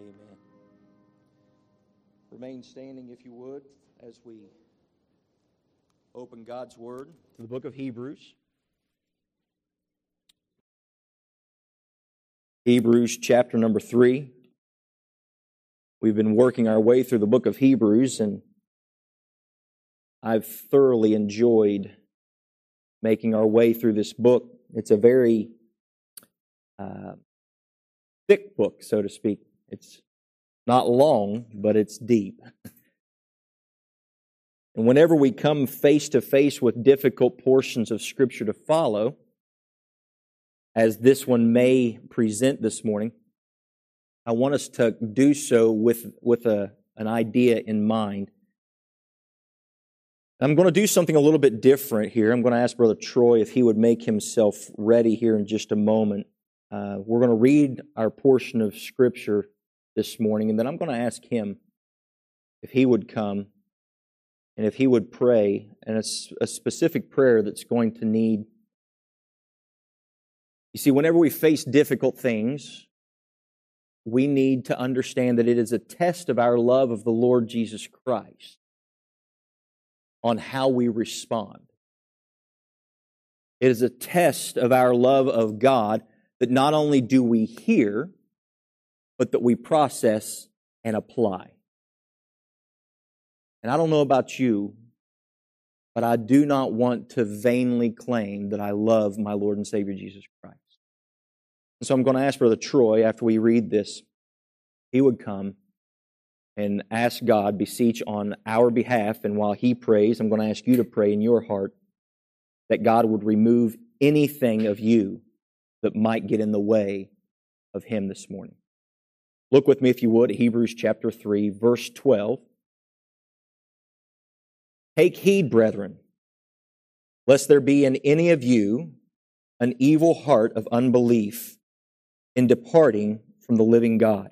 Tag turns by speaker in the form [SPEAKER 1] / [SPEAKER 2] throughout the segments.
[SPEAKER 1] Amen. Remain standing, if you would, as we open God's Word to the book of Hebrews. Hebrews chapter number 3. We've been working our way through the book of Hebrews, and I've thoroughly enjoyed making our way through this book. It's a very uh, thick book, so to speak. It's not long, but it's deep. And whenever we come face to face with difficult portions of Scripture to follow, as this one may present this morning, I want us to do so with, with a, an idea in mind. I'm going to do something a little bit different here. I'm going to ask Brother Troy if he would make himself ready here in just a moment. Uh, we're going to read our portion of Scripture this morning, and then I'm going to ask him if he would come and if he would pray, and it's a specific prayer that's going to need. You see, whenever we face difficult things, we need to understand that it is a test of our love of the Lord Jesus Christ on how we respond. It is a test of our love of God that not only do we hear, but that we process and apply. And I don't know about you, but I do not want to vainly claim that I love my Lord and Savior Jesus Christ. And so I'm going to ask Brother Troy, after we read this, he would come and ask God, beseech on our behalf. And while he prays, I'm going to ask you to pray in your heart that God would remove anything of you that might get in the way of him this morning. Look with me, if you would, Hebrews chapter 3, verse 12. Take heed, brethren, lest there be in any of you an evil heart of unbelief in departing from the living God.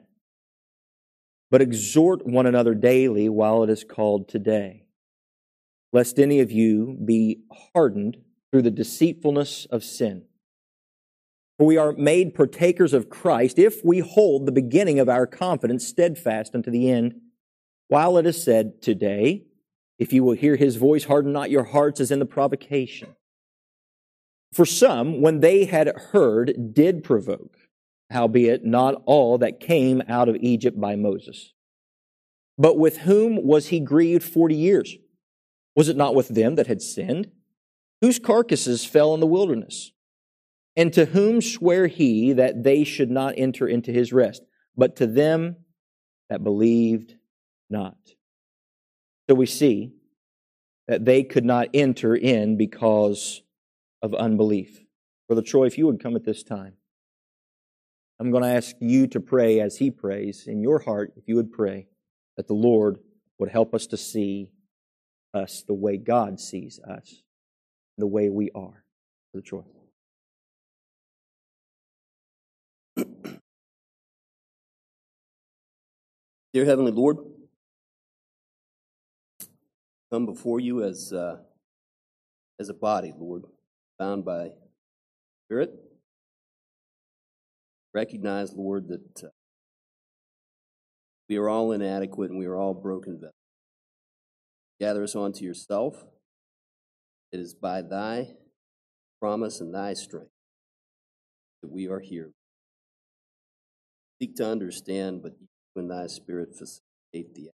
[SPEAKER 1] But exhort one another daily while it is called today, lest any of you be hardened through the deceitfulness of sin. For we are made partakers of Christ if we hold the beginning of our confidence steadfast unto the end, while it is said, Today, if you will hear his voice, harden not your hearts as in the provocation. For some, when they had heard, did provoke howbeit not all that came out of Egypt by Moses. But with whom was he grieved forty years? Was it not with them that had sinned? Whose carcasses fell in the wilderness? And to whom sware he that they should not enter into his rest, but to them that believed not? So we see that they could not enter in because of unbelief. Brother Troy, if you would come at this time. I'm going to ask you to pray as he prays in your heart, if you would pray, that the Lord would help us to see us the way God sees us, the way we are. For the
[SPEAKER 2] Dear Heavenly Lord, come before you as uh, as a body, Lord, bound by spirit recognize, Lord, that uh, we are all inadequate and we are all broken vessels. Gather us onto yourself. It is by thy promise and thy strength that we are here. Seek to understand, but when thy spirit facilitate the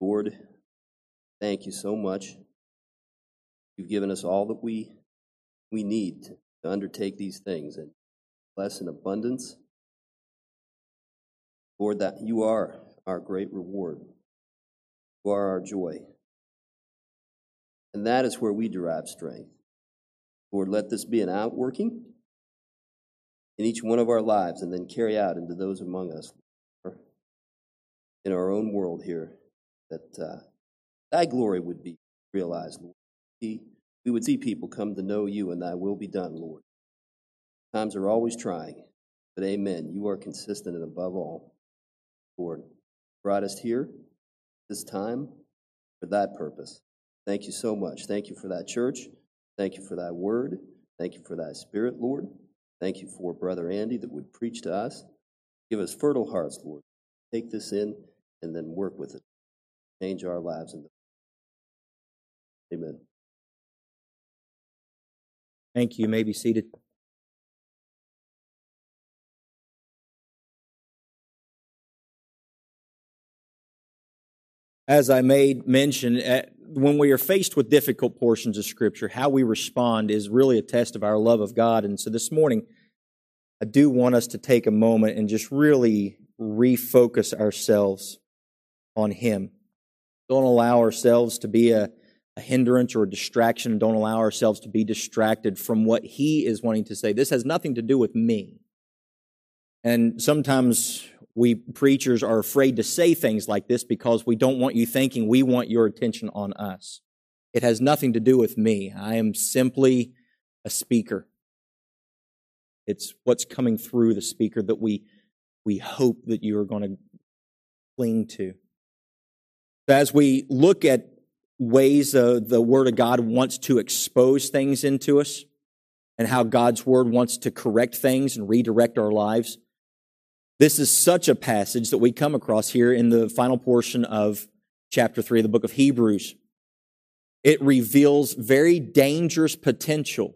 [SPEAKER 2] Lord, thank you so much. You've given us all that we we need to undertake these things and bless in abundance. Lord, that you are our great reward. You are our joy. And that is where we derive strength. Lord, let this be an outworking in each one of our lives and then carry out into those among us in our own world here that uh, thy glory would be realized, Lord we would see people come to know you and thy will be done, Lord. Times are always trying, but amen. You are consistent and above all, Lord. Brought us here this time for that purpose. Thank you so much. Thank you for that church. Thank you for that word. Thank you for that spirit, Lord. Thank you for Brother Andy that would preach to us. Give us fertile hearts, Lord. Take this in and then work with it. Change our lives. In the... Amen.
[SPEAKER 1] Thank you. you may be seated. As I made mention, eh, when we are faced with difficult portions of Scripture, how we respond is really a test of our love of God. And so this morning, I do want us to take a moment and just really refocus ourselves on Him. Don't allow ourselves to be a, a hindrance or a distraction. Don't allow ourselves to be distracted from what He is wanting to say. This has nothing to do with me. And sometimes we preachers are afraid to say things like this because we don't want you thinking we want your attention on us. It has nothing to do with me. I am simply a speaker. It's what's coming through the speaker that we, we hope that you are going to cling to. As we look at ways the Word of God wants to expose things into us and how God's Word wants to correct things and redirect our lives, this is such a passage that we come across here in the final portion of chapter 3 of the book of Hebrews. It reveals very dangerous potential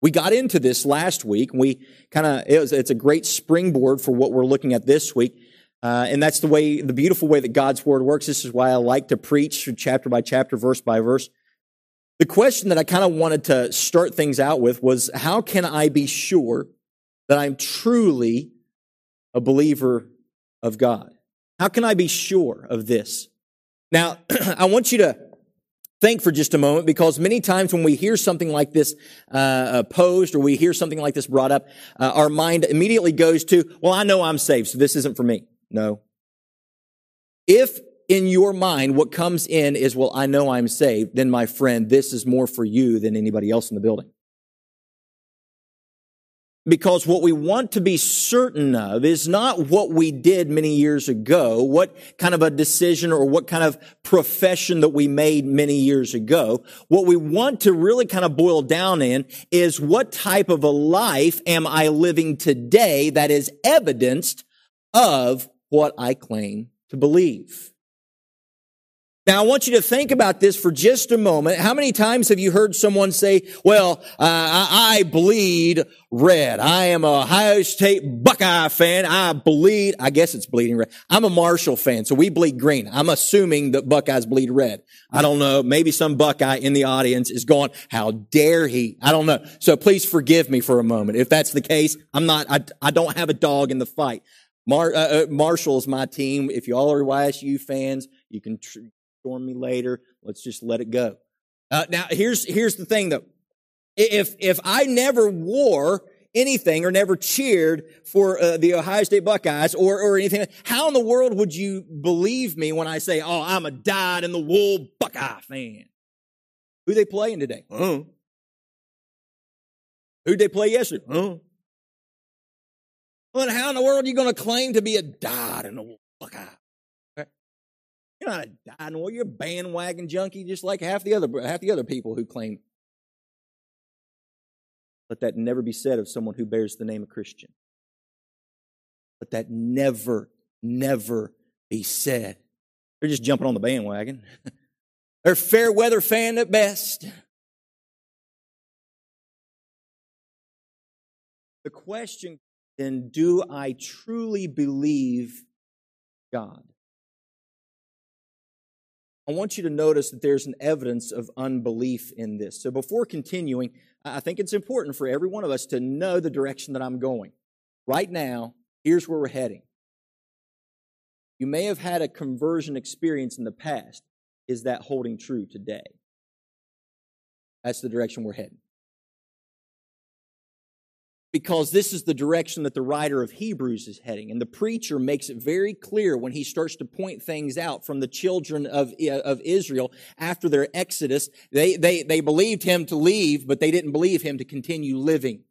[SPEAKER 1] we got into this last week. We kind of, it it's a great springboard for what we're looking at this week. Uh, and that's the way, the beautiful way that God's word works. This is why I like to preach chapter by chapter, verse by verse. The question that I kind of wanted to start things out with was how can I be sure that I'm truly a believer of God? How can I be sure of this? Now, I want you to think for just a moment because many times when we hear something like this uh, posed or we hear something like this brought up, uh, our mind immediately goes to, well, I know I'm saved, so this isn't for me. No. If in your mind what comes in is, well, I know I'm saved, then my friend, this is more for you than anybody else in the building. Because what we want to be certain of is not what we did many years ago, what kind of a decision or what kind of profession that we made many years ago. What we want to really kind of boil down in is what type of a life am I living today that is evidenced of what I claim to believe. Now, I want you to think about this for just a moment. How many times have you heard someone say, well, uh, I, bleed red. I am a Ohio State Buckeye fan. I bleed, I guess it's bleeding red. I'm a Marshall fan, so we bleed green. I'm assuming that Buckeyes bleed red. I don't know. Maybe some Buckeye in the audience is going, how dare he? I don't know. So please forgive me for a moment. If that's the case, I'm not, I, I don't have a dog in the fight. Mar, uh, uh, Marshall is my team. If you all are YSU fans, you can tr- storm me later. Let's just let it go. Uh, now, here's here's the thing though. If if I never wore anything or never cheered for uh, the Ohio State Buckeyes or or anything, how in the world would you believe me when I say, "Oh, I'm a dyed in the wool Buckeye fan"? Who they playing today? Huh? Who'd they play yesterday? Huh? Well, how in the world are you going to claim to be a dyed in the wool Buckeye? Not a dying You're a bandwagon junkie, just like half the other half the other people who claim. Let that never be said of someone who bears the name of Christian. Let that never, never be said. They're just jumping on the bandwagon. They're fair weather fan at best. The question then, do I truly believe God? I want you to notice that there's an evidence of unbelief in this. So before continuing, I think it's important for every one of us to know the direction that I'm going. Right now, here's where we're heading. You may have had a conversion experience in the past. Is that holding true today? That's the direction we're heading because this is the direction that the writer of Hebrews is heading. And the preacher makes it very clear when he starts to point things out from the children of, uh, of Israel after their exodus. They, they, they believed him to leave, but they didn't believe him to continue living.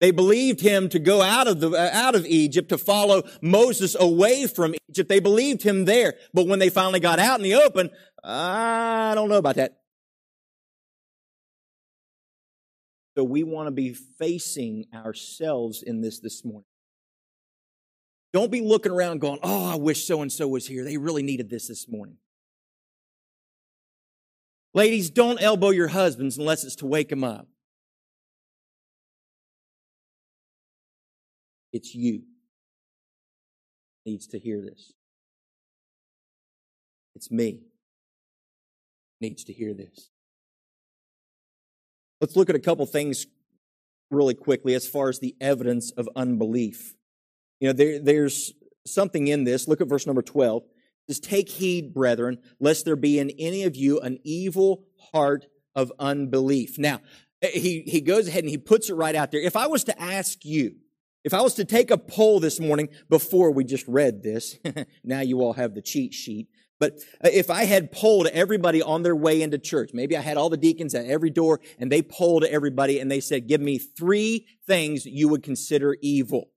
[SPEAKER 1] They believed him to go out of the, uh, out of Egypt to follow Moses away from Egypt. They believed him there. But when they finally got out in the open, I don't know about that. So we want to be facing ourselves in this this morning. Don't be looking around going, oh, I wish so and so was here. They really needed this this morning. Ladies, don't elbow your husbands unless it's to wake them up. It's you needs to hear this. It's me needs to hear this. Let's look at a couple things really quickly as far as the evidence of unbelief. You know, there, there's something in this. Look at verse number 12. It says, Take heed, brethren, lest there be in any of you an evil heart of unbelief. Now, eh, he, he goes ahead and he puts it right out there. If I was to ask you, if I was to take a poll this morning before we just read this, now you all have the cheat sheet. But uh, if I had polled everybody on their way into church, maybe I had all the deacons at every door and they polled everybody and they said, give me three things you would consider evil.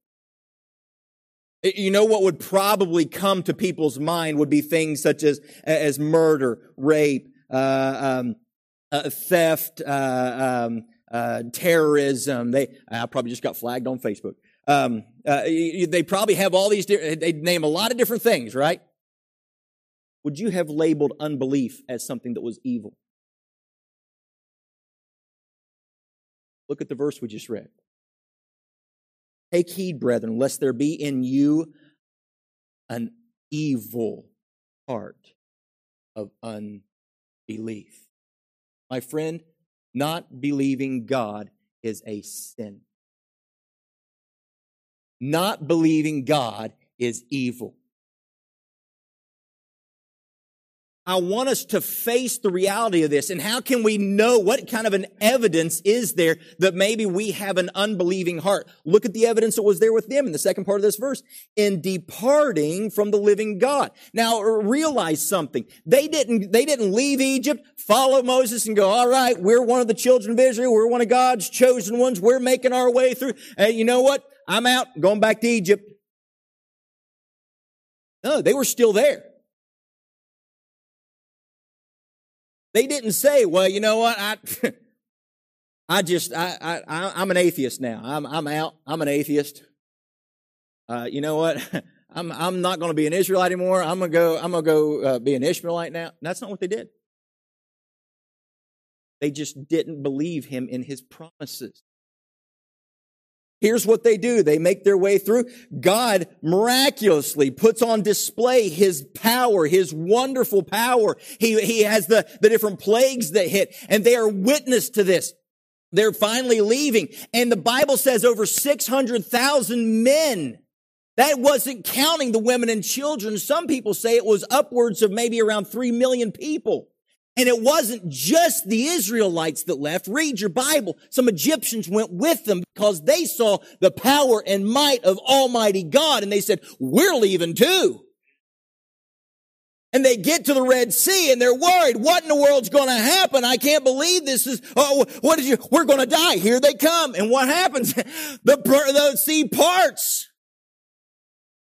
[SPEAKER 1] You know what would probably come to people's mind would be things such as, as murder, rape, uh, um, uh, theft, uh, um, uh, terrorism. They, I probably just got flagged on Facebook. Um, uh, they probably have all these, they name a lot of different things, right? Would you have labeled unbelief as something that was evil? Look at the verse we just read. Take heed, brethren, lest there be in you an evil heart of unbelief. My friend, not believing God is a sin. Not believing God is evil. I want us to face the reality of this. And how can we know what kind of an evidence is there that maybe we have an unbelieving heart? Look at the evidence that was there with them in the second part of this verse. In departing from the living God. Now realize something. They didn't, they didn't leave Egypt, follow Moses and go, all right, we're one of the children of Israel. We're one of God's chosen ones. We're making our way through. Hey, you know what? I'm out, going back to Egypt. No, they were still there. They didn't say, well, you know what? I, I just, I, I, I'm an atheist now. I'm, I'm out. I'm an atheist. Uh, you know what? I'm, I'm not going to be an Israelite anymore. I'm going to go, I'm going to go uh, be an Ishmaelite now. That's not what they did. They just didn't believe him in his promises. Here's what they do. They make their way through. God miraculously puts on display his power, his wonderful power. He, he has the, the different plagues that hit and they are witness to this. They're finally leaving. And the Bible says over 600,000 men. That wasn't counting the women and children. Some people say it was upwards of maybe around 3 million people. And it wasn't just the Israelites that left. Read your Bible. Some Egyptians went with them because they saw the power and might of Almighty God and they said, we're leaving too. And they get to the Red Sea and they're worried. What in the world's going to happen? I can't believe this is, oh, what did you, we're going to die. Here they come. And what happens? the, the sea parts.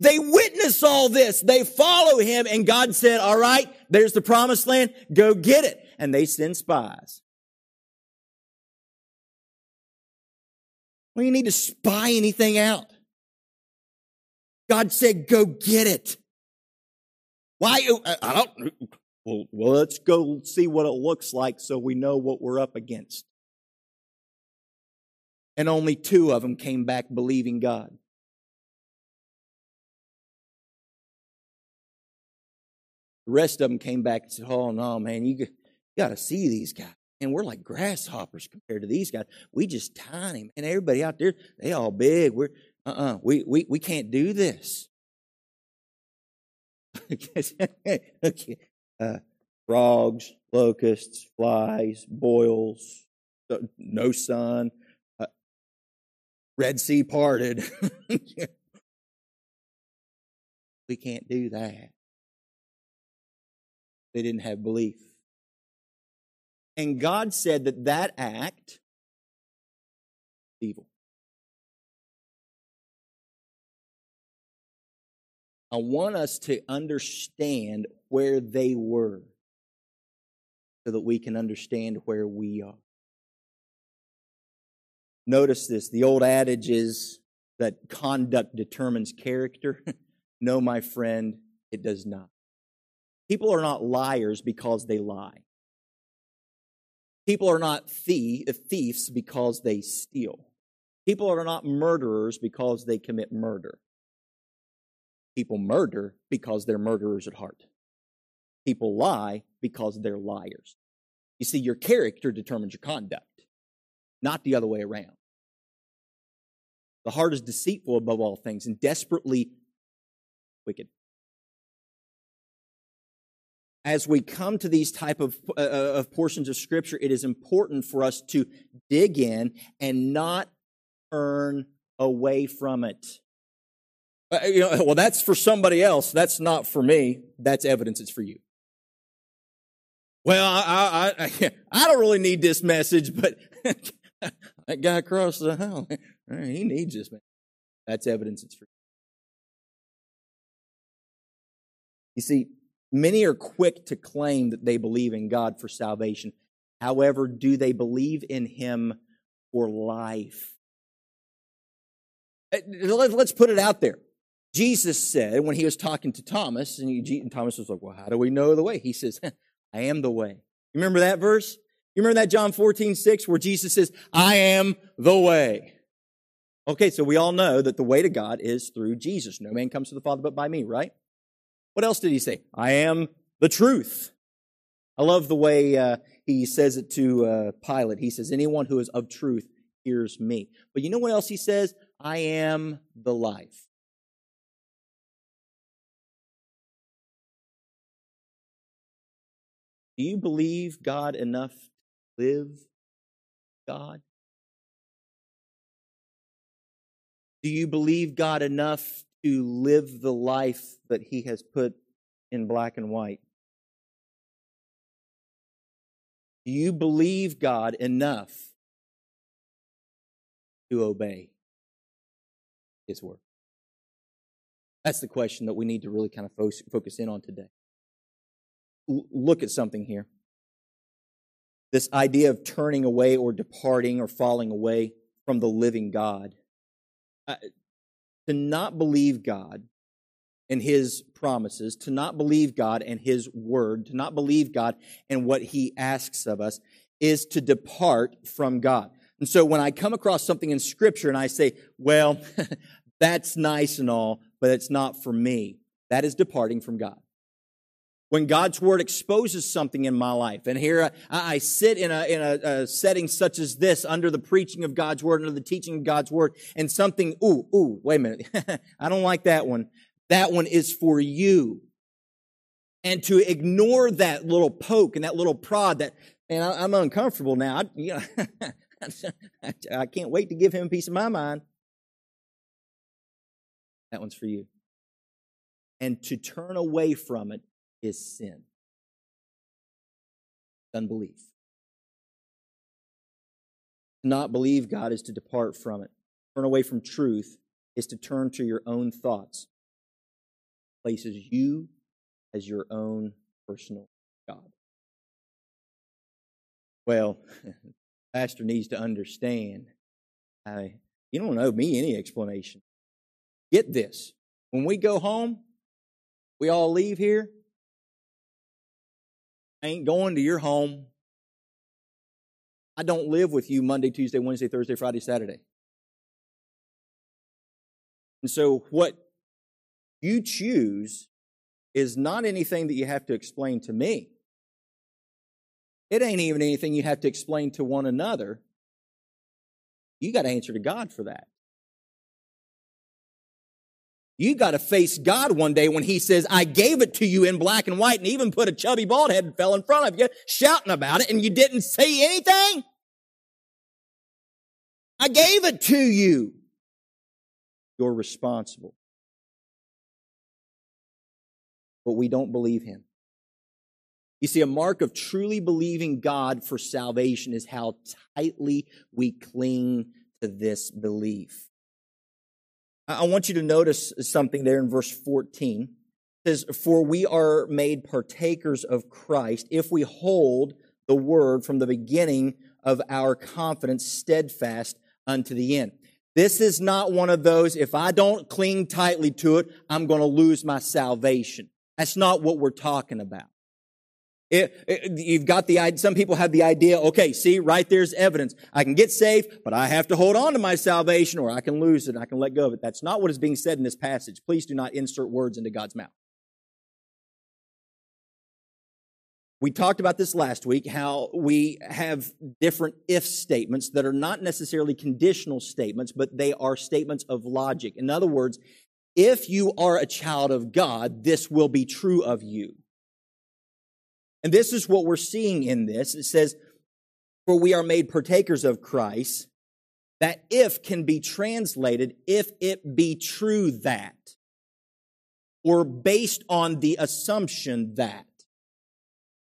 [SPEAKER 1] They witness all this. They follow him and God said, all right, there's the promised land. Go get it. And they send spies. Well, you need to spy anything out. God said, go get it. Why? Uh, I don't, well, well, let's go see what it looks like so we know what we're up against. And only two of them came back believing God. The rest of them came back and said, Oh, no, man, you got to see these guys. And we're like grasshoppers compared to these guys. We just tiny. And everybody out there, they all big. We're, uh uh-uh, uh, we, we, we can't do this. okay. uh, frogs, locusts, flies, boils, no sun, uh, Red Sea parted. we can't do that. They didn't have belief. And God said that that act evil. I want us to understand where they were so that we can understand where we are. Notice this the old adage is that conduct determines character. no, my friend, it does not. People are not liars because they lie. People are not uh, thieves because they steal. People are not murderers because they commit murder. People murder because they're murderers at heart. People lie because they're liars. You see, your character determines your conduct, not the other way around. The heart is deceitful above all things and desperately wicked. As we come to these type of, uh, uh, of portions of scripture, it is important for us to dig in and not turn away from it. Uh, you know, well, that's for somebody else. That's not for me. That's evidence it's for you. Well, I, I, I, I don't really need this message, but that guy across the hall, he needs this. Man. That's evidence it's for you. you. see, many are quick to claim that they believe in God for salvation. However, do they believe in Him for life? Uh, let's put it out there. Jesus said when he was talking to Thomas, and, Thomas was like, Well, how do we know the way? He says, I am the way. You remember that verse? You remember that John 14, 6, where Jesus says, I am the way. Okay, so we all know that the way to God is through Jesus. No man comes to the Father but by me, right? What else did he say? I am the truth. I love the way uh, he says it to uh, Pilate. He says, Anyone who is of truth hears me. But you know what else he says? I am the life. Do you believe God enough to live God? Do you believe God enough to live the life that He has put in black and white? Do you believe God enough to obey His word? That's the question that we need to really kind of focus in on today look at something here. This idea of turning away or departing or falling away from the living God. To not believe God and His promises, to not believe God and His word, to not believe God and what He asks of us, is to depart from God. And so when I come across something in Scripture and I say, well, that's nice and all, but it's not for me, that is departing from God when God's word exposes something in my life. And here I, I sit in, a, in a, a, setting such as this under the preaching of God's word, under the teaching of God's word, and something, ooh, ooh, wait a minute. I don't like that one. That one is for you. And to ignore that little poke and that little prod that, and I, am uncomfortable now. I, you know, I can't wait to give him a piece of my mind. That one's for you. And to turn away from it is sin. Unbelief. To not believe God is to depart from it. Turn away from truth is to turn to your own thoughts. Places you as your own personal God. Well, pastor needs to understand. I, you don't owe me any explanation. Get this. When we go home, we all leave here, ain't going to your home. I don't live with you Monday, Tuesday, Wednesday, Thursday, Friday, Saturday. And so what you choose is not anything that you have to explain to me. It ain't even anything you have to explain to one another. You got to answer to God for that. You got to face God one day when he says, I gave it to you in black and white and even put a chubby bald head and fell in front of you shouting about it and you didn't say anything. I gave it to you. You're responsible. But we don't believe him. You see, a mark of truly believing God for salvation is how tightly we cling to this belief. I want you to notice something there in verse 14. It says, For we are made partakers of Christ if we hold the word from the beginning of our confidence steadfast unto the end. This is not one of those, if I don't cling tightly to it, I'm going to lose my salvation. That's not what we're talking about. It, it, you've got the some people have the idea, okay, see, right there's evidence. I can get saved, but I have to hold on to my salvation or I can lose it. I can let go of it. That's not what is being said in this passage. Please do not insert words into God's mouth. We talked about this last week, how we have different if statements that are not necessarily conditional statements, but they are statements of logic. In other words, if you are a child of God, this will be true of you. And this is what we're seeing in this. It says, For we are made partakers of Christ. That if can be translated, if it be true that, or based on the assumption that.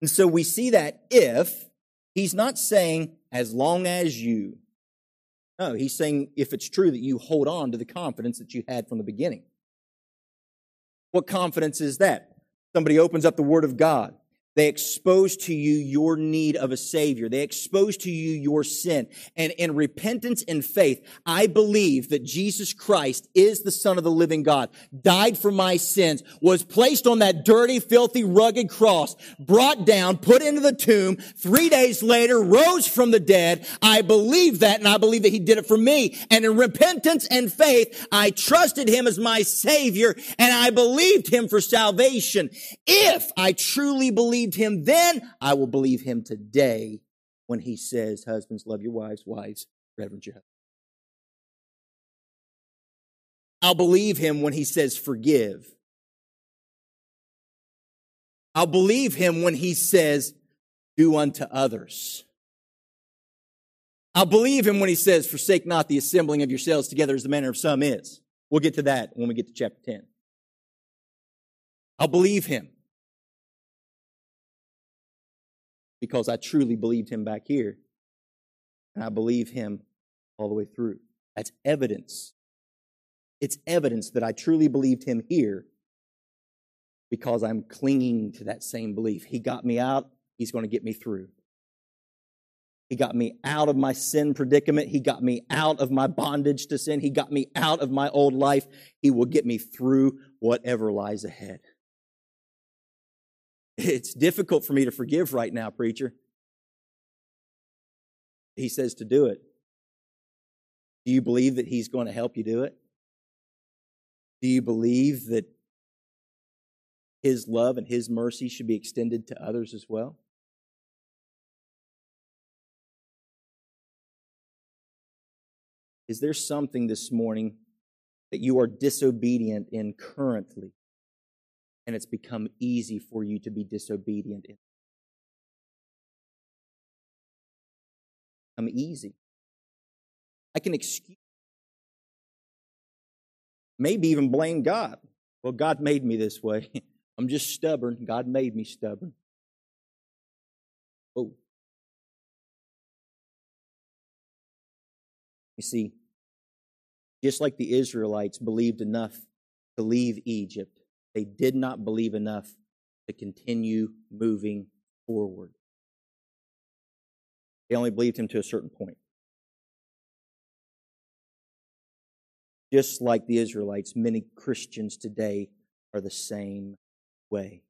[SPEAKER 1] And so we see that if, he's not saying as long as you. No, he's saying if it's true that you hold on to the confidence that you had from the beginning. What confidence is that? Somebody opens up the Word of God. They expose to you your need of a savior. They expose to you your sin. And in repentance and faith, I believe that Jesus Christ is the son of the living God, died for my sins, was placed on that dirty, filthy, rugged cross, brought down, put into the tomb, three days later, rose from the dead. I believe that and I believe that he did it for me. And in repentance and faith, I trusted him as my savior and I believed him for salvation. If I truly believe believed him then, I will believe him today when he says, Husbands, love your wives, wives, reverence your. I'll believe him when he says, Forgive. I'll believe him when he says, Do unto others. I'll believe him when he says, Forsake not the assembling of yourselves together as the manner of some is. We'll get to that when we get to chapter 10. I'll believe him because I truly believed him back here. And I believe him all the way through. That's evidence. It's evidence that I truly believed him here because I'm clinging to that same belief. He got me out, he's going to get me through. He got me out of my sin predicament. He got me out of my bondage to sin. He got me out of my old life. He will get me through whatever lies ahead. It's difficult for me to forgive right now, preacher. He says to do it. Do you believe that He's going to help you do it? Do you believe that His love and His mercy should be extended to others as well? Is there something this morning that you are disobedient in currently? And it's become easy for you to be disobedient in. Come easy. I can excuse, maybe even blame God. Well, God made me this way. I'm just stubborn. God made me stubborn. Oh. You see, just like the Israelites believed enough to leave Egypt, they did not believe enough to continue moving forward. They only believed him to a certain point. Just like the Israelites, many Christians today are the same way.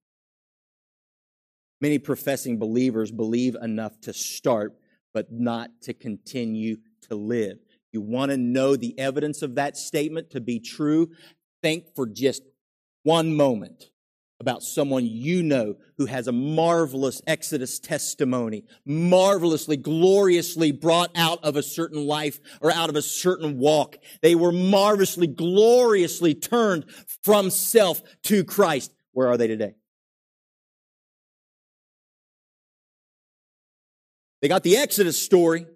[SPEAKER 1] Many professing believers believe enough to start, but not to continue to live. You want to know the evidence of that statement to be true? Think for just one moment about someone you know who has a marvelous Exodus testimony, marvelously, gloriously brought out of a certain life or out of a certain walk. They were marvelously, gloriously turned from self to Christ. Where are they today? They got the Exodus story.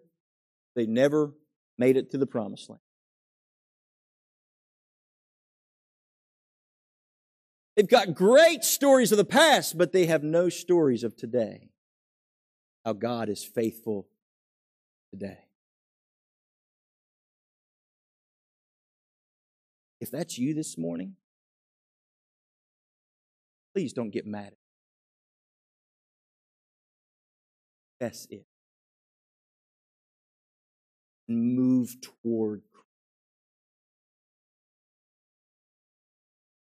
[SPEAKER 1] They never made it to the promised land. They've got great stories of the past, but they have no stories of today. How God is faithful today. If that's you this morning, please don't get mad. That's it. And move toward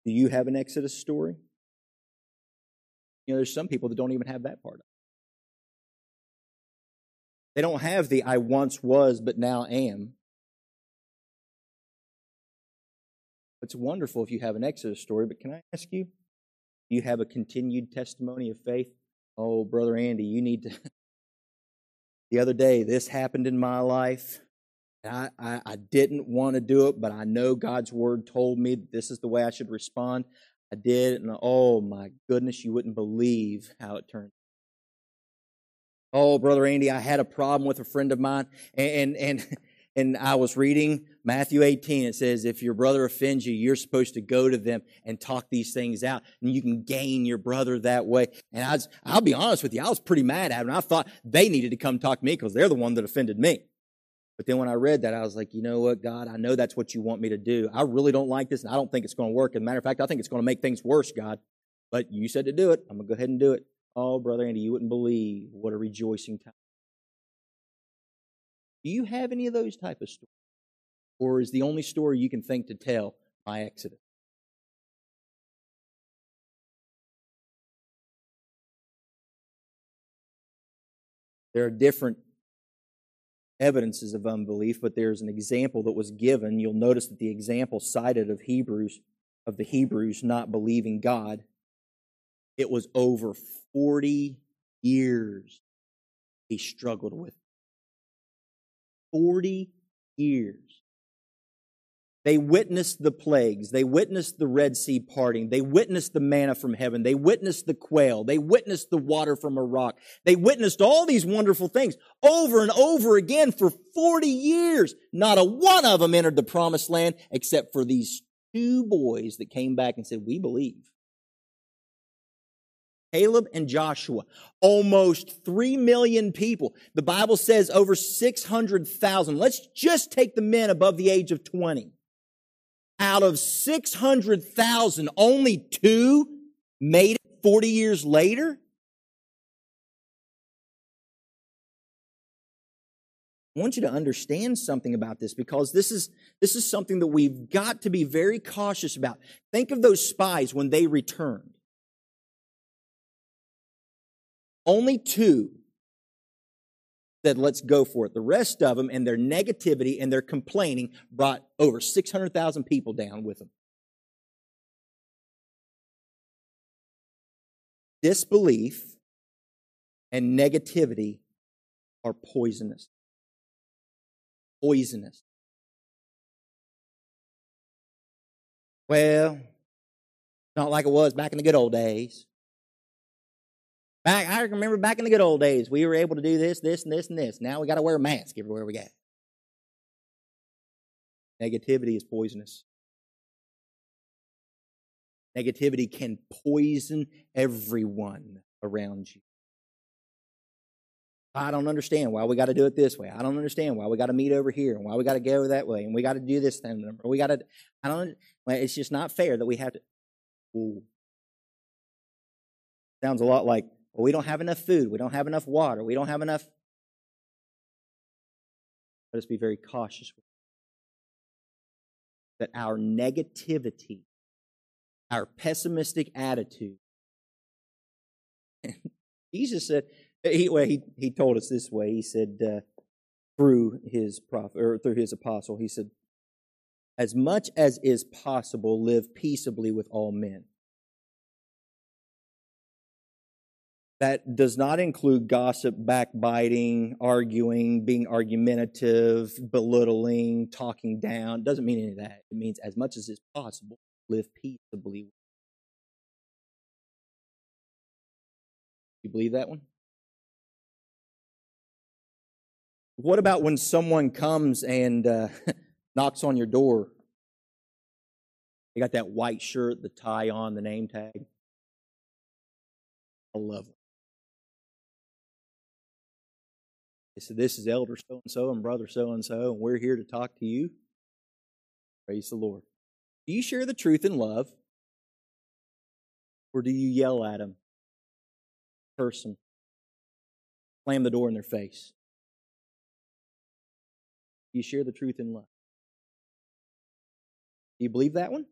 [SPEAKER 1] Do you have an Exodus story? You know, there's some people that don't even have that part. of it. They don't have the I once was, but now am. It's wonderful if you have an Exodus story, but can I ask you, do you have a continued testimony of faith? Oh, Brother Andy, you need to. the other day, this happened in my life. I, I, I didn't want to do it, but I know God's word told me that this is the way I should respond. I did, and oh my goodness, you wouldn't believe how it turned. Oh, brother Andy, I had a problem with a friend of mine, and and and I was reading Matthew 18. It says, if your brother offends you, you're supposed to go to them and talk these things out, and you can gain your brother that way. And I was, I'll be honest with you, I was pretty mad at him. I thought they needed to come talk to me because they're the one that offended me. But then when I read that, I was like, you know what, God, I know that's what you want me to do. I really don't like this, and I don't think it's going to work. As a matter of fact, I think it's going to make things worse, God. But you said to do it. I'm going to go ahead and do it. Oh, Brother Andy, you wouldn't believe what a rejoicing time. Do you have any of those type of stories? Or is the only story you can think to tell my Exodus? There are different evidences of unbelief, but there's an example that was given. You'll notice that the example cited of Hebrews, of the Hebrews not believing God, it was over 40 years he struggled with. 40 years. They witnessed the plagues. They witnessed the Red Sea parting. They witnessed the manna from heaven. They witnessed the quail. They witnessed the water from a rock. They witnessed all these wonderful things over and over again for 40 years. Not a one of them entered the promised land except for these two boys that came back and said, we believe. Caleb and Joshua, almost 3 million people. The Bible says over 600,000. Let's just take the men above the age of 20. Out of 600,000, only two made it 40 years later. I want you to understand something about this because this is, this is something that we've got to be very cautious about. Think of those spies when they returned. Only two said, let's go for it. The rest of them and their negativity and their complaining brought over 600,000 people down with them. Disbelief and negativity are poisonous. Poisonous. Well, not like it was back in the good old days. Back, I remember back in the good old days, we were able to do this, this, and this, and this. Now we got to wear a mask everywhere we go. Negativity is poisonous. Negativity can poison everyone around you. I don't understand why we got to do it this way. I don't understand why we got to meet over here and why we got to go that way and we got to do this thing. Or we got to. I don't. It's just not fair that we have to. Ooh. Sounds a lot like well, we don't have enough food. We don't have enough water. We don't have enough. Let us be very cautious that our negativity, our pessimistic attitude, Jesus said, he, well, he, he told us this way. He said, uh, through his prophet or through his apostle, he said, as much as is possible, live peaceably with all men. That does not include gossip, backbiting, arguing, being argumentative, belittling, talking down. It doesn't mean any of that. It means as much as is possible, live peaceably. You believe that one? What about when someone comes and uh, knocks on your door? You got that white shirt, the tie on, the name tag. I love it. Said, This is Elder so and so and Brother so and so, and we're here to talk to you. Praise the Lord. Do you share the truth in love? Or do you yell at them? Person. Slam the door in their face. Do you share the truth in love? Do you believe that one?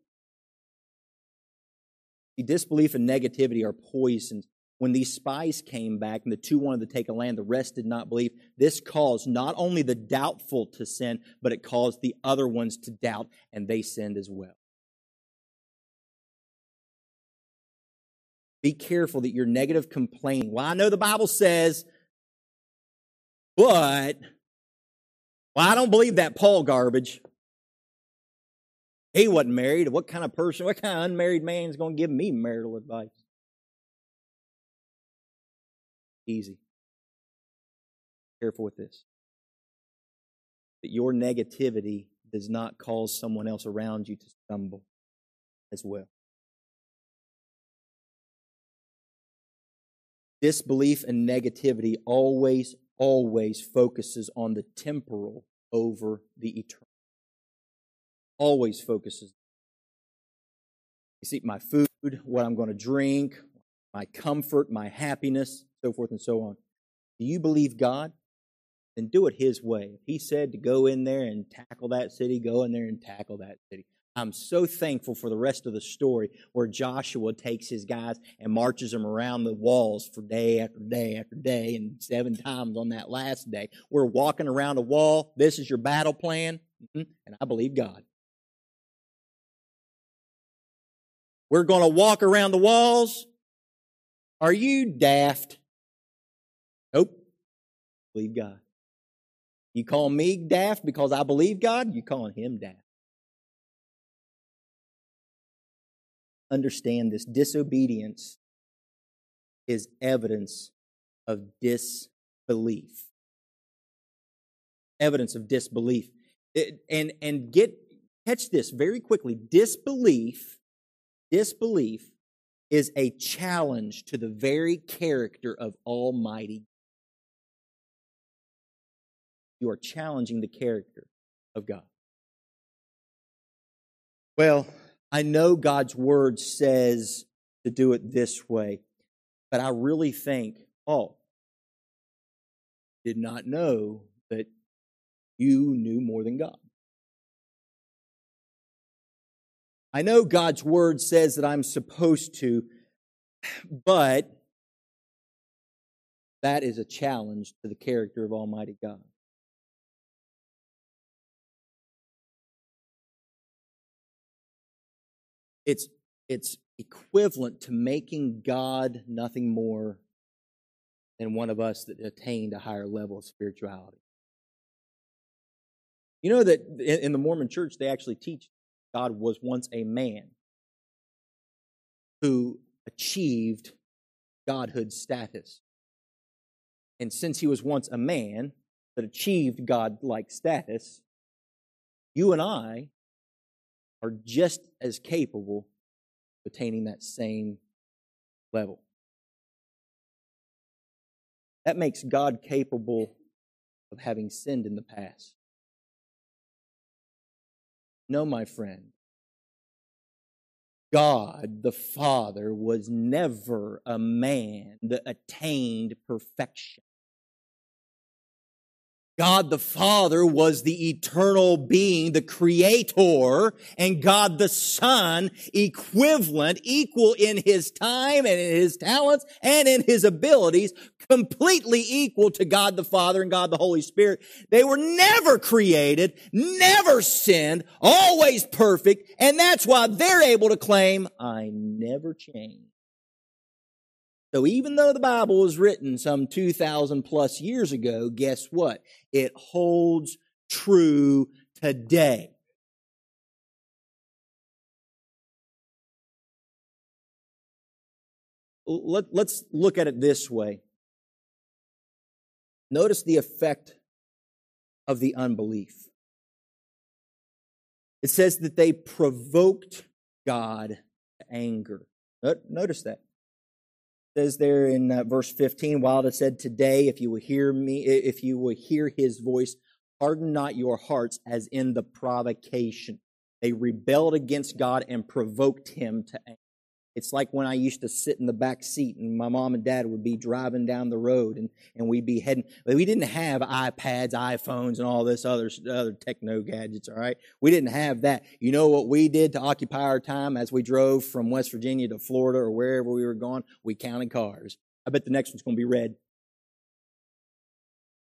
[SPEAKER 1] See, disbelief and negativity are poisons. When these spies came back and the two wanted to take a land, the rest did not believe. This caused not only the doubtful to sin, but it caused the other ones to doubt, and they sinned as well. Be careful that your negative complaining. Well, I know the Bible says, but, well, I don't believe that Paul garbage. He wasn't married. What kind of person, what kind of unmarried man is going to give me marital advice? Easy. Careful with this. That your negativity does not cause someone else around you to stumble as well. Disbelief and negativity always, always focuses on the temporal over the eternal. Always focuses. You see, my food, what I'm going to drink, my comfort, my happiness, so forth and so on. Do you believe God? Then do it His way. If He said to go in there and tackle that city, go in there and tackle that city. I'm so thankful for the rest of the story where Joshua takes his guys and marches them around the walls for day after day after day and seven times on that last day. We're walking around a wall. This is your battle plan. And I believe God. We're going to walk around the walls. Are you daft? Nope. Believe God. You call me daft because I believe God? You calling him daft. understand this disobedience is evidence of disbelief. Evidence of disbelief. It, and and get catch this very quickly. Disbelief, disbelief is a challenge to the very character of Almighty. You are challenging the character of God. Well, I know God's word says to do it this way, but I really think, oh, did not know that you knew more than God. I know God's word says that I'm supposed to, but that is a challenge to the character of Almighty God. it's it's equivalent to making God nothing more than one of us that attained a higher level of spirituality. You know that in the Mormon church, they actually teach God was once a man who achieved godhood status. And since he was once a man that achieved God like status, you and I are just as capable of attaining that same level. That makes God capable of having sinned in the past. No, my friend. God the Father was never a man that attained perfection. God the Father was the eternal being, the creator, and God the Son, equivalent, equal in his time and in his talents and in his abilities, completely equal to God the Father and God the Holy Spirit. They were never created, never sinned, always perfect, and that's why they're able to claim, I never change. So even though the Bible was written some 2,000 plus years ago, guess what? It holds true today. Let, us look at it this way. Notice the effect of the unbelief. It says that they provoked God to anger. Notice that says there in uh, verse 15 while it said today if you will hear me if you will hear his voice harden not your hearts as in the provocation they rebelled against god and provoked him to anger It's like when I used to sit in the back seat and my mom and dad would be driving down the road and, and we'd be heading. We didn't have iPads, iPhones, and all this other, other techno gadgets, all right? We didn't have that. You know what we did to occupy our time as we drove from West Virginia to Florida or wherever we were going? We counted cars. I bet the next one's going to be red.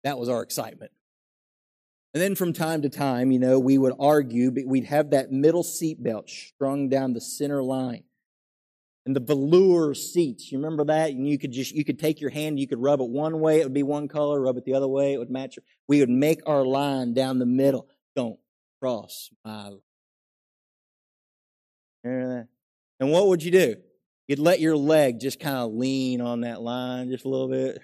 [SPEAKER 1] That was our excitement. And then from time to time, you know, we would argue, but we'd have that middle seat belt strung down the center line. And the velour seats, you remember that? And you could just, you could take your hand, you could rub it one way, it would be one color, rub it the other way, it would match. We would make our line down the middle. Don't cross my And what would you do? You'd let your leg just kind of lean on that line just a little bit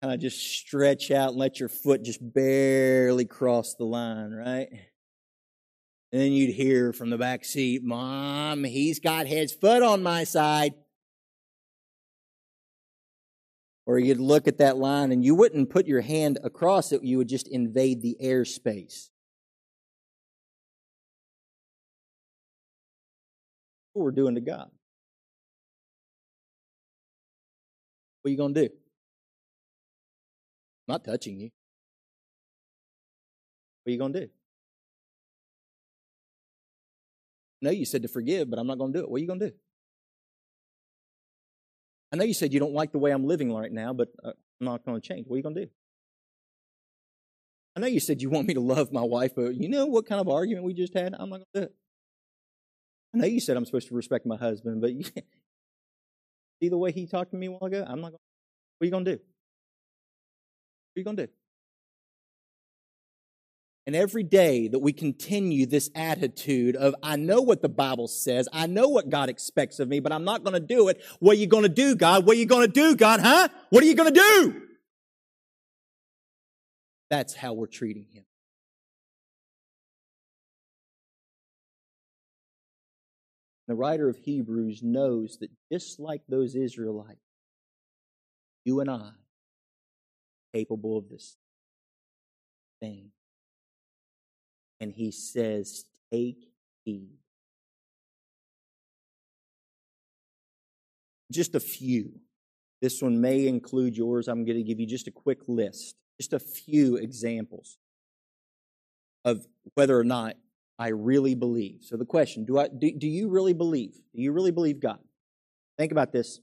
[SPEAKER 1] kind of just stretch out and let your foot just barely cross the line, right? And then you'd hear from the back seat, Mom, he's got his foot on my side. Or you'd look at that line and you wouldn't put your hand across it, you would just invade the airspace. What we're doing to God. What are you going to do? I'm not touching you. What are you going to do? Know you said to forgive, but I'm not going to do it. What are you going to do? I know you said you don't like the way I'm living right now, but uh, I'm not going to change. What are you going to do? I know you said you want me to love my wife, but you know what kind of argument we just had? I'm not going to do it. I know you said I'm supposed to respect my husband, but you, see the way he talked to me a while ago? I'm not going to. What are you going to do? What are you going to do? And every day that we continue this attitude of, I know what the Bible says, I know what God expects of me, but I'm not going to do it. What are you going to do, God? What are you going to do, God? Huh? What are you going to do? That's how we're treating Him. The writer of Hebrews knows that just like those Israelites, you and I capable of this thing. And he says, Take heed. Just a few. This one may include yours. I'm going to give you just a quick list, just a few examples of whether or not I really believe. So the question, do I do, do you really believe? Do you really believe God? Think about this.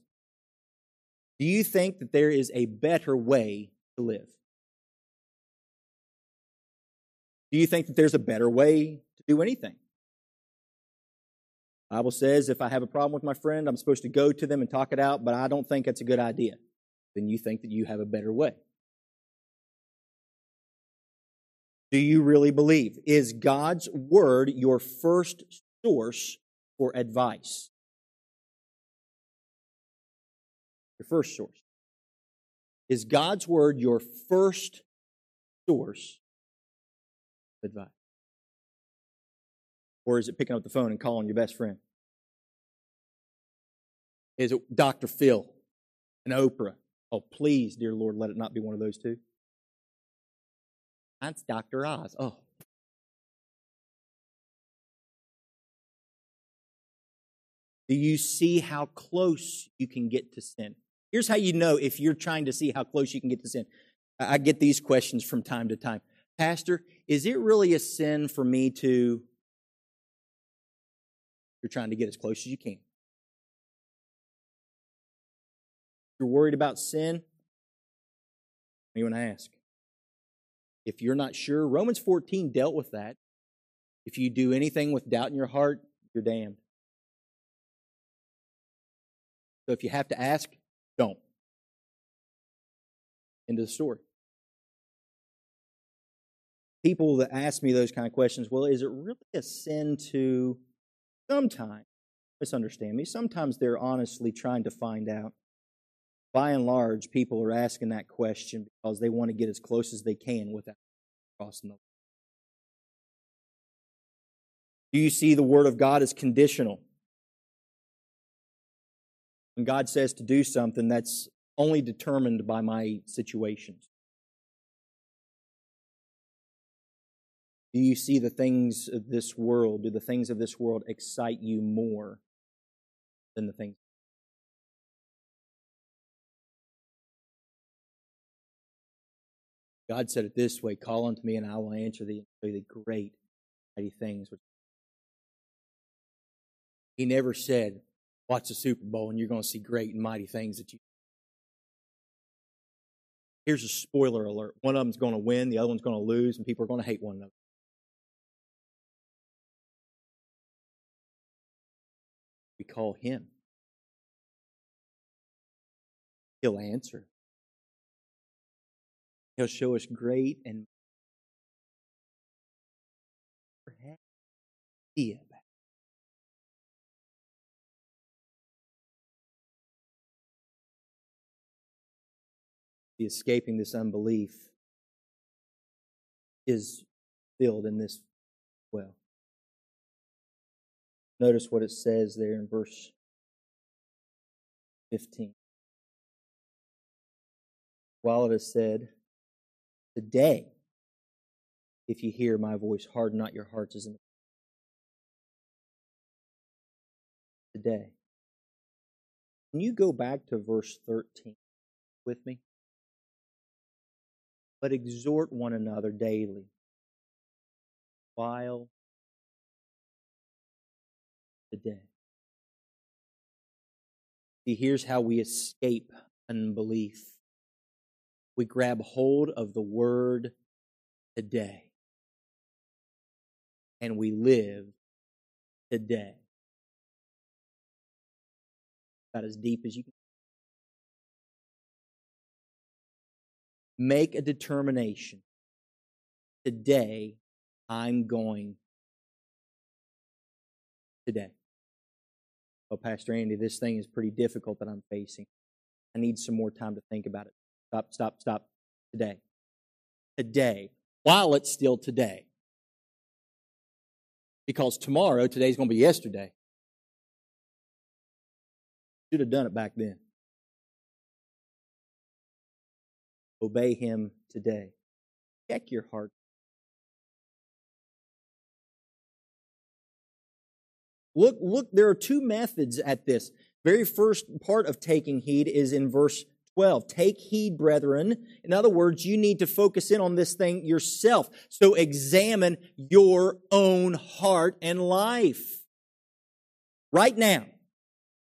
[SPEAKER 1] Do you think that there is a better way to live? Do you think that there's a better way to do anything? The Bible says if I have a problem with my friend, I'm supposed to go to them and talk it out, but I don't think that's a good idea. Then you think that you have a better way. Do you really believe? Is God's word your first source for advice? Your first source. Is God's Word your first source advice? Or is it picking up the phone and calling your best friend? Is it Dr. Phil and Oprah? Oh, please, dear Lord, let it not be one of those two. That's Dr. Oz. Oh. Do you see how close you can get to sin? Here's how you know if you're trying to see how close you can get to sin. I get these questions from time to time. Pastor, is it really a sin for me to? You're trying to get as close as you can. You're worried about sin? You want to ask. If you're not sure, Romans 14 dealt with that. If you do anything with doubt in your heart, you're damned. So if you have to ask, don't. Into the story. People that ask me those kind of questions, well, is it really a sin to sometimes, misunderstand me, sometimes they're honestly trying to find out. By and large, people are asking that question because they want to get as close as they can without crossing the line. Do you see the Word of God as conditional? When God says to do something, that's only determined by my situations. Do you see the things of this world? Do the things of this world excite you more than the things. God said it this way Call unto me, and I will answer thee and show thee great, mighty things. He never said, Watch the Super Bowl, and you're going to see great and mighty things that you. Here's a spoiler alert one of them's going to win, the other one's going to lose, and people are going to hate one another. Call him. He'll answer. He'll show us great and about. The escaping this unbelief is filled in this well. Notice what it says there in verse 15. While it is said, Today, if you hear my voice, harden not your hearts as in today. Can you go back to verse 13 with me? But exhort one another daily while today. See, here's how we escape unbelief we grab hold of the word today. And we live today. About as deep as you can. Make a determination. Today, I'm going today. Well, Pastor Andy, this thing is pretty difficult that I'm facing. I need some more time to think about it. Stop, stop, stop. Today. Today. While it's still today. Because tomorrow, today's going to be yesterday. Should have done it back then. Obey him today. Check your heart. Look, look, there are two methods at this. Very first part of taking heed is in verse 12. Take heed, brethren. In other words, you need to focus in on this thing yourself. So examine your own heart and life. Right now,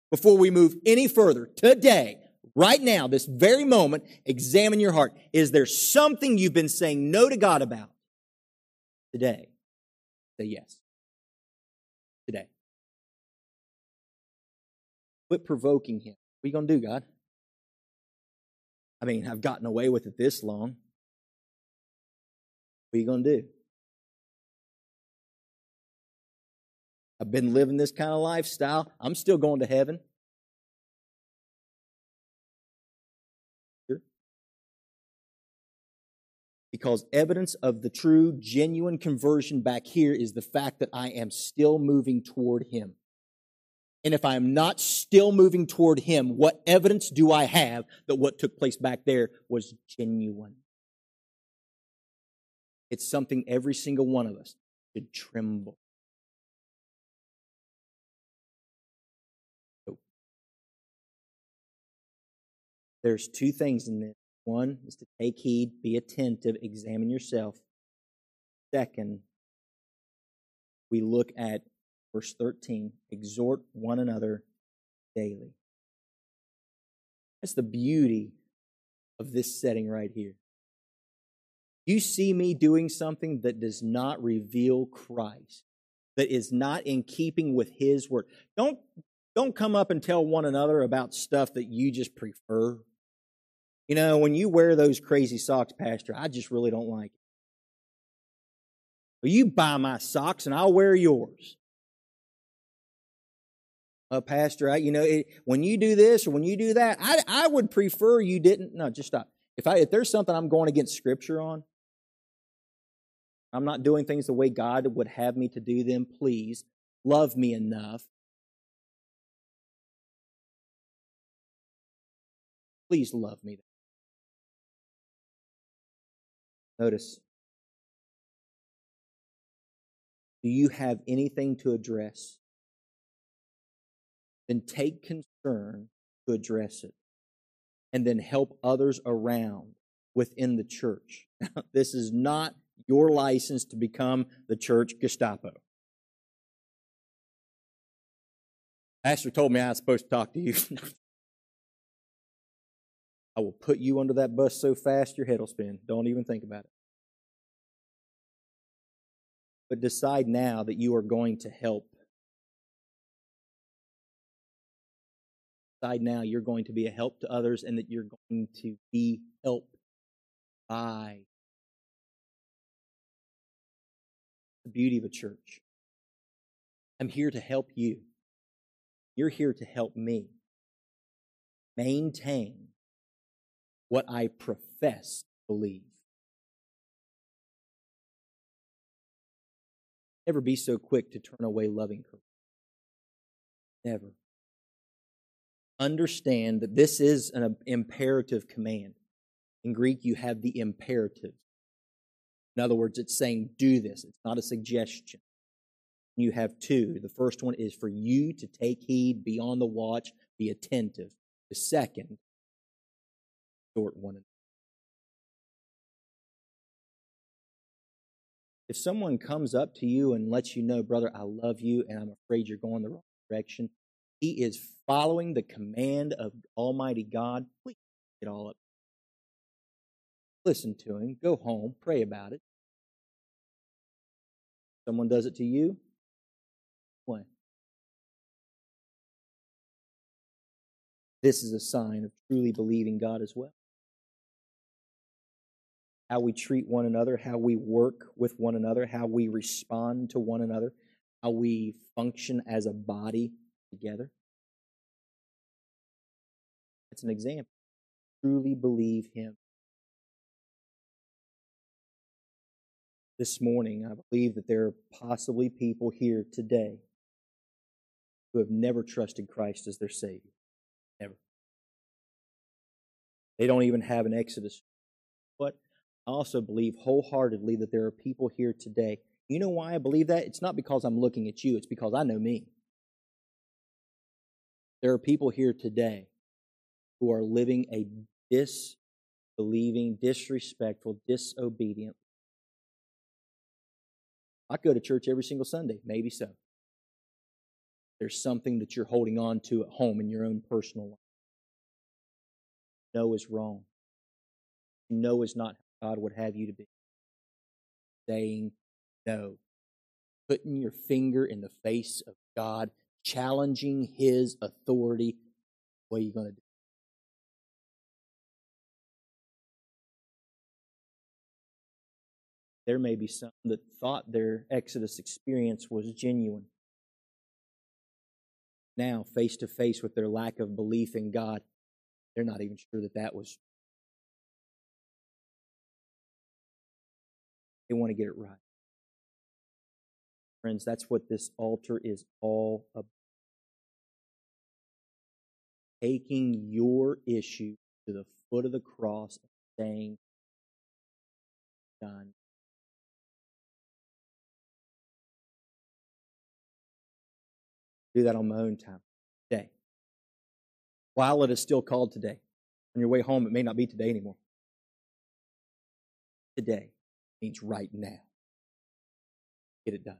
[SPEAKER 1] before we move any further, today, right now, this very moment, examine your heart. Is there something you've been saying no to God about today? Say yes. Today. Quit provoking Him. What are you going to do, God? I mean, I've gotten away with it this long. What are you going to do? I've been living this kind of lifestyle. I'm still going to heaven. Because evidence of the true, genuine conversion back here is the fact that I am still moving toward Him. And if I am not still moving toward Him, what evidence do I have that what took place back there was genuine? It's something every single one of us should tremble. There's two things in this. One is to take heed, be attentive, examine yourself. Second, we look at Verse 13 exhort one another daily. That's the beauty of this setting right here. You see me doing something that does not reveal Christ, that is not in keeping with His word. Don't, don't come up and tell one another about stuff that you just prefer. You know, when you wear those crazy socks, Pastor, I just really don't like it. Well, you buy my socks and I'll wear yours uh, Pastor, I, you know, it, when you do this or when you do that, I, I would prefer you didn't. No, just stop. If I if there's something I'm going against Scripture on, I'm not doing things the way God would have me to do them. Please love me enough. Please love me. Notice. Do you have anything to address? Then take concern to address it and then help others around within the church. this is not your license to become the church Gestapo. Pastor told me I was supposed to talk to you. I will put you under that bus so fast your head will spin. Don't even think about it. But decide now that you are going to help. Decide now you're going to be a help to others and that you're going to be helped by the beauty of a church. I'm here to help you. You're here to help me maintain what I profess to believe. Never be so quick to turn away loving correction. Never. Understand that this is an imperative command. In Greek, you have the imperative. In other words, it's saying, do this. It's not a suggestion. You have two. The first one is for you to take heed, be on the watch, be attentive. The second exhort one. If someone comes up to you and lets you know, brother, I love you and I'm afraid you're going the wrong direction, he is following the command of Almighty God. Please get all up. Listen to him. Go home. Pray about it. Someone does it to you. What? This is a sign of truly believing God as well how we treat one another, how we work with one another, how we respond to one another, how we function as a body together. That's an example. Truly believe Him. This morning, I believe that there are possibly people here today who have never trusted Christ as their Savior. Never. They don't even have an Exodus. But I also believe wholeheartedly that there are people here today. You know why I believe that? It's not because I'm looking at you, it's because I know me. There are people here today who are living a disbelieving, disrespectful, disobedient. I go to church every single Sunday, maybe so. There's something that you're holding on to at home in your own personal life. No is wrong. No is not how God would have you to be. Saying no. Putting your finger in the face of God, challenging His authority. What are you going to do? There may be some that thought their Exodus experience was genuine. Now, face to face with their lack of belief in God, they're not even sure that that was They want to get it right. Friends, that's what this altar is all about. Taking your issue to the foot of the cross and saying, Done. Do that on my own time today. While it is still called today. On your way home, it may not be today anymore. Today means right now. Get it done.